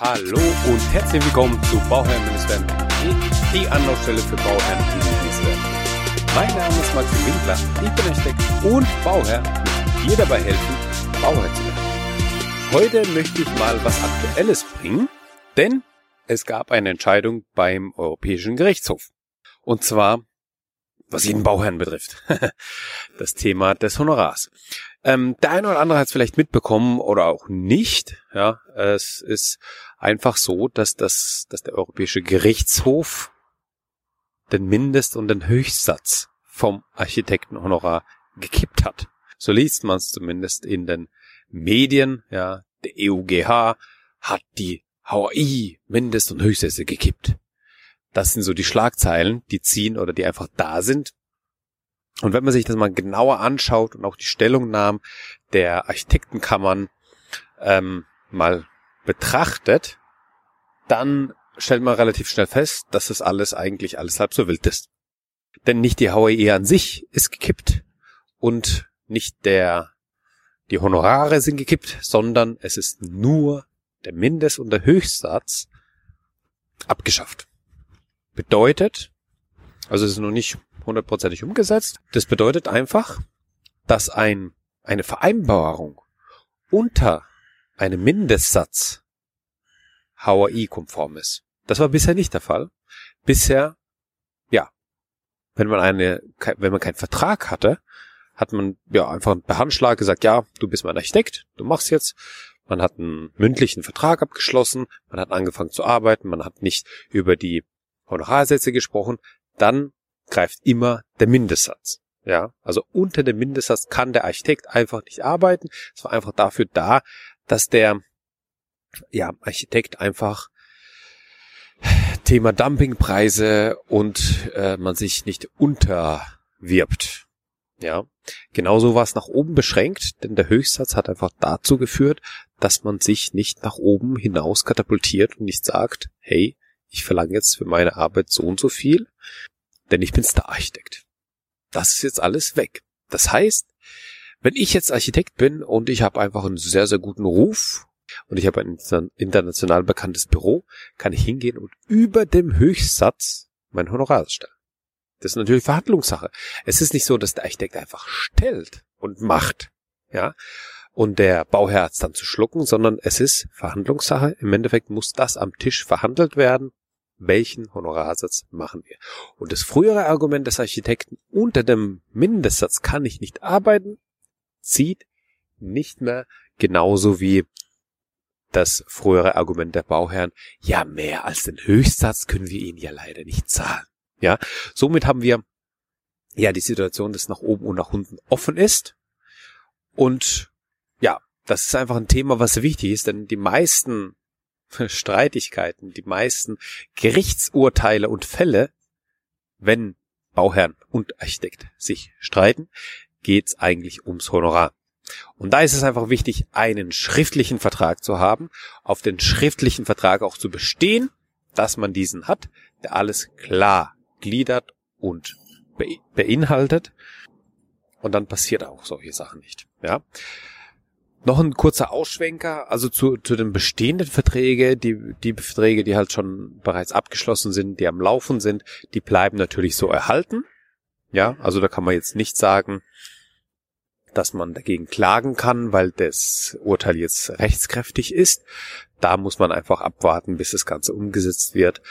Hallo und herzlich willkommen zu Bauherren Ministerium, die Anlaufstelle für Bauherren im Ministerium. Mein Name ist Maxim Winkler, ich bin Architekt und Bauherr und dir dabei helfen, Bauherr zu werden. Heute möchte ich mal was Aktuelles bringen, denn es gab eine Entscheidung beim Europäischen Gerichtshof. Und zwar, was jeden Bauherrn betrifft, das Thema des Honorars. Ähm, der eine oder andere hat es vielleicht mitbekommen oder auch nicht. Ja, es ist einfach so, dass das, dass der Europäische Gerichtshof den Mindest- und den Höchstsatz vom Architektenhonorar gekippt hat. So liest man es zumindest in den Medien. Ja, der EUGH hat die HI Mindest- und Höchstsätze gekippt. Das sind so die Schlagzeilen, die ziehen oder die einfach da sind. Und wenn man sich das mal genauer anschaut und auch die Stellungnahmen der Architektenkammern ähm, mal betrachtet, dann stellt man relativ schnell fest, dass das alles eigentlich alles halb so wild ist. Denn nicht die HOE an sich ist gekippt und nicht der, die Honorare sind gekippt, sondern es ist nur der Mindest- und der Höchstsatz abgeschafft. Bedeutet, also es ist noch nicht hundertprozentig umgesetzt. Das bedeutet einfach, dass ein, eine Vereinbarung unter einem Mindestsatz HAI-konform ist. Das war bisher nicht der Fall. Bisher, ja, wenn man eine, wenn man keinen Vertrag hatte, hat man ja einfach per Handschlag gesagt, ja, du bist mein Architekt, du machst jetzt. Man hat einen mündlichen Vertrag abgeschlossen, man hat angefangen zu arbeiten, man hat nicht über die Honorarsätze gesprochen, dann greift immer der Mindestsatz. Ja, also unter dem Mindestsatz kann der Architekt einfach nicht arbeiten. Es war einfach dafür da, dass der ja, Architekt einfach Thema Dumpingpreise und äh, man sich nicht unterwirbt. Ja, genauso war es nach oben beschränkt, denn der Höchstsatz hat einfach dazu geführt, dass man sich nicht nach oben hinaus katapultiert und nicht sagt, hey, ich verlange jetzt für meine Arbeit so und so viel, denn ich bin Star-Architekt. Das ist jetzt alles weg. Das heißt, wenn ich jetzt Architekt bin und ich habe einfach einen sehr, sehr guten Ruf und ich habe ein international bekanntes Büro, kann ich hingehen und über dem Höchstsatz mein Honorar stellen. Das ist natürlich Verhandlungssache. Es ist nicht so, dass der Architekt einfach stellt und macht, ja, und der Bauherr hat's dann zu schlucken, sondern es ist Verhandlungssache. Im Endeffekt muss das am Tisch verhandelt werden. Welchen Honorarsatz machen wir? Und das frühere Argument des Architekten unter dem Mindestsatz kann ich nicht arbeiten, zieht nicht mehr genauso wie das frühere Argument der Bauherren, ja, mehr als den Höchstsatz können wir ihnen ja leider nicht zahlen. Ja, somit haben wir ja die Situation, dass nach oben und nach unten offen ist. Und ja, das ist einfach ein Thema, was wichtig ist, denn die meisten Streitigkeiten, die meisten Gerichtsurteile und Fälle, wenn Bauherrn und Architekt sich streiten, geht's eigentlich ums Honorar. Und da ist es einfach wichtig, einen schriftlichen Vertrag zu haben, auf den schriftlichen Vertrag auch zu bestehen, dass man diesen hat, der alles klar gliedert und beinhaltet. Und dann passiert auch solche Sachen nicht. Ja. Noch ein kurzer Ausschwenker, also zu, zu den bestehenden Verträge, die, die Verträge, die halt schon bereits abgeschlossen sind, die am Laufen sind, die bleiben natürlich so erhalten. Ja, also da kann man jetzt nicht sagen, dass man dagegen klagen kann, weil das Urteil jetzt rechtskräftig ist. Da muss man einfach abwarten, bis das Ganze umgesetzt wird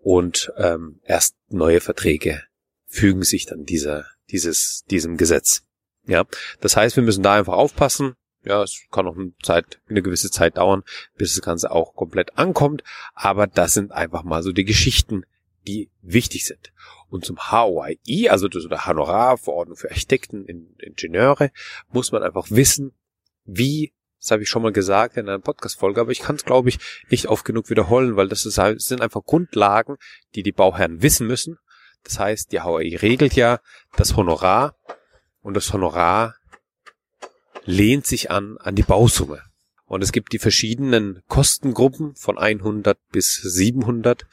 und ähm, erst neue Verträge fügen sich dann dieser, dieses, diesem Gesetz. Ja, das heißt, wir müssen da einfach aufpassen. Ja, es kann noch eine Zeit, eine gewisse Zeit dauern, bis das Ganze auch komplett ankommt. Aber das sind einfach mal so die Geschichten, die wichtig sind. Und zum HOI, also der Honorarverordnung für Architekten, Ingenieure, muss man einfach wissen, wie, das habe ich schon mal gesagt in einer Podcast-Folge, aber ich kann es, glaube ich, nicht oft genug wiederholen, weil das, ist, das sind einfach Grundlagen, die die Bauherren wissen müssen. Das heißt, die HOI regelt ja das Honorar und das Honorar lehnt sich an, an die Bausumme. Und es gibt die verschiedenen Kostengruppen von 100 bis 700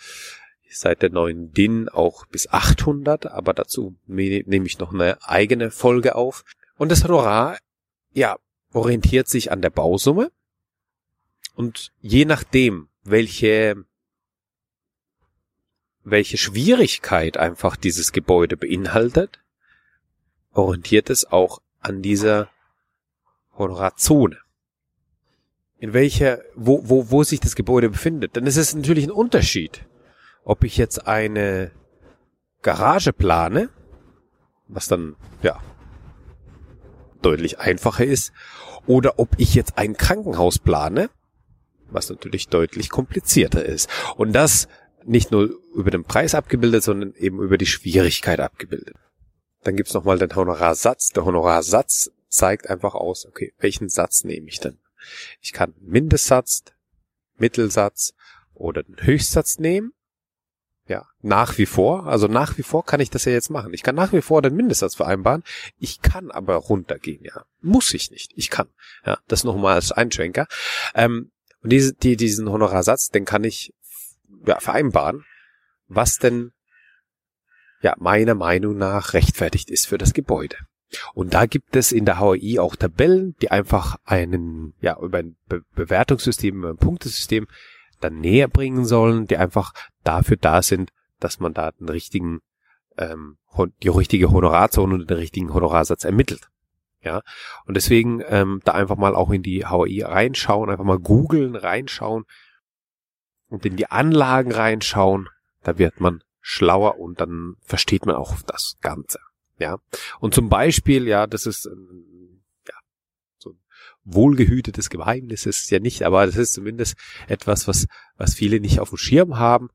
seit der neuen DIN auch bis 800, aber dazu nehme ich noch eine eigene Folge auf. Und das Honorar, ja, orientiert sich an der Bausumme und je nachdem, welche, welche Schwierigkeit einfach dieses Gebäude beinhaltet, orientiert es auch an dieser Honorarzone. In welcher, wo, wo, wo sich das Gebäude befindet. Denn es ist natürlich ein Unterschied, ob ich jetzt eine Garage plane, was dann, ja, deutlich einfacher ist, oder ob ich jetzt ein Krankenhaus plane, was natürlich deutlich komplizierter ist. Und das nicht nur über den Preis abgebildet, sondern eben über die Schwierigkeit abgebildet. Dann gibt's nochmal den Honorarsatz. Der Honorarsatz zeigt einfach aus, okay, welchen Satz nehme ich denn? Ich kann Mindestsatz, Mittelsatz oder den Höchstsatz nehmen. Ja, nach wie vor. Also nach wie vor kann ich das ja jetzt machen. Ich kann nach wie vor den Mindestsatz vereinbaren. Ich kann aber runtergehen, ja. Muss ich nicht. Ich kann. Ja, das nochmal als Einschränker. Ähm, und diese, die, diesen Honorarsatz, den kann ich ja, vereinbaren, was denn ja meiner Meinung nach rechtfertigt ist für das Gebäude. Und da gibt es in der HOI auch Tabellen, die einfach einen, ja, über ein Be Bewertungssystem, über ein Punktesystem dann näher bringen sollen, die einfach dafür da sind, dass man da den richtigen, ähm, die richtige Honorarzone und den richtigen Honorarsatz ermittelt. Ja, und deswegen ähm, da einfach mal auch in die HOI reinschauen, einfach mal googeln, reinschauen und in die Anlagen reinschauen. Da wird man schlauer und dann versteht man auch das Ganze. Ja, und zum Beispiel, ja, das ist ähm, ja so ein wohlgehütetes Geheimnis ist ja nicht, aber das ist zumindest etwas, was was viele nicht auf dem Schirm haben.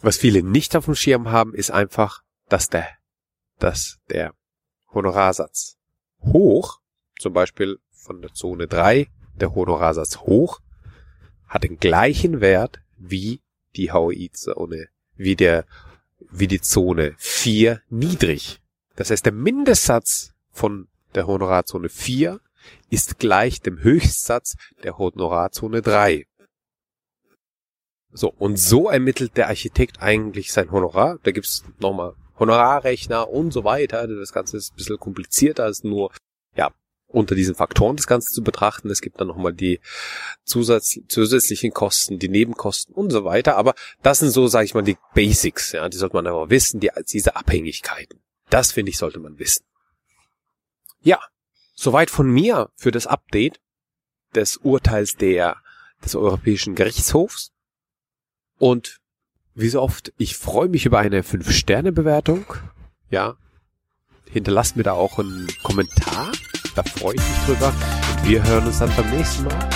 Was viele nicht auf dem Schirm haben, ist einfach, dass der dass der Honorarsatz hoch, zum Beispiel von der Zone 3, der Honorarsatz hoch, hat den gleichen Wert wie die HOI-Zone, wie der, wie die Zone 4 niedrig. Das heißt, der Mindestsatz von der Honorarzone 4 ist gleich dem Höchstsatz der Honorarzone 3. So, und so ermittelt der Architekt eigentlich sein Honorar. Da gibt's nochmal Honorarrechner und so weiter. Das Ganze ist ein bisschen komplizierter als nur, ja, unter diesen Faktoren das Ganze zu betrachten. Es gibt dann nochmal die Zusatz, zusätzlichen Kosten, die Nebenkosten und so weiter. Aber das sind so, sage ich mal, die Basics. Ja, die sollte man aber wissen, die, diese Abhängigkeiten. Das finde ich, sollte man wissen. Ja, soweit von mir für das Update des Urteils der, des Europäischen Gerichtshofs. Und wie so oft, ich freue mich über eine 5-Sterne-Bewertung. Ja. Hinterlasst mir da auch einen Kommentar. Da freue ich mich drüber. Und wir hören uns dann beim nächsten Mal.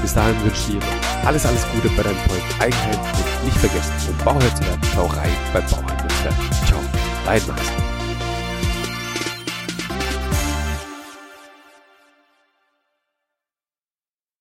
Bis dahin wünsche ich dir alles, alles Gute bei deinem Projekt Eigenheim und nicht vergessen, um Bauherr zu werden, schau rein beim Bauherrn. Ciao, dein Meister.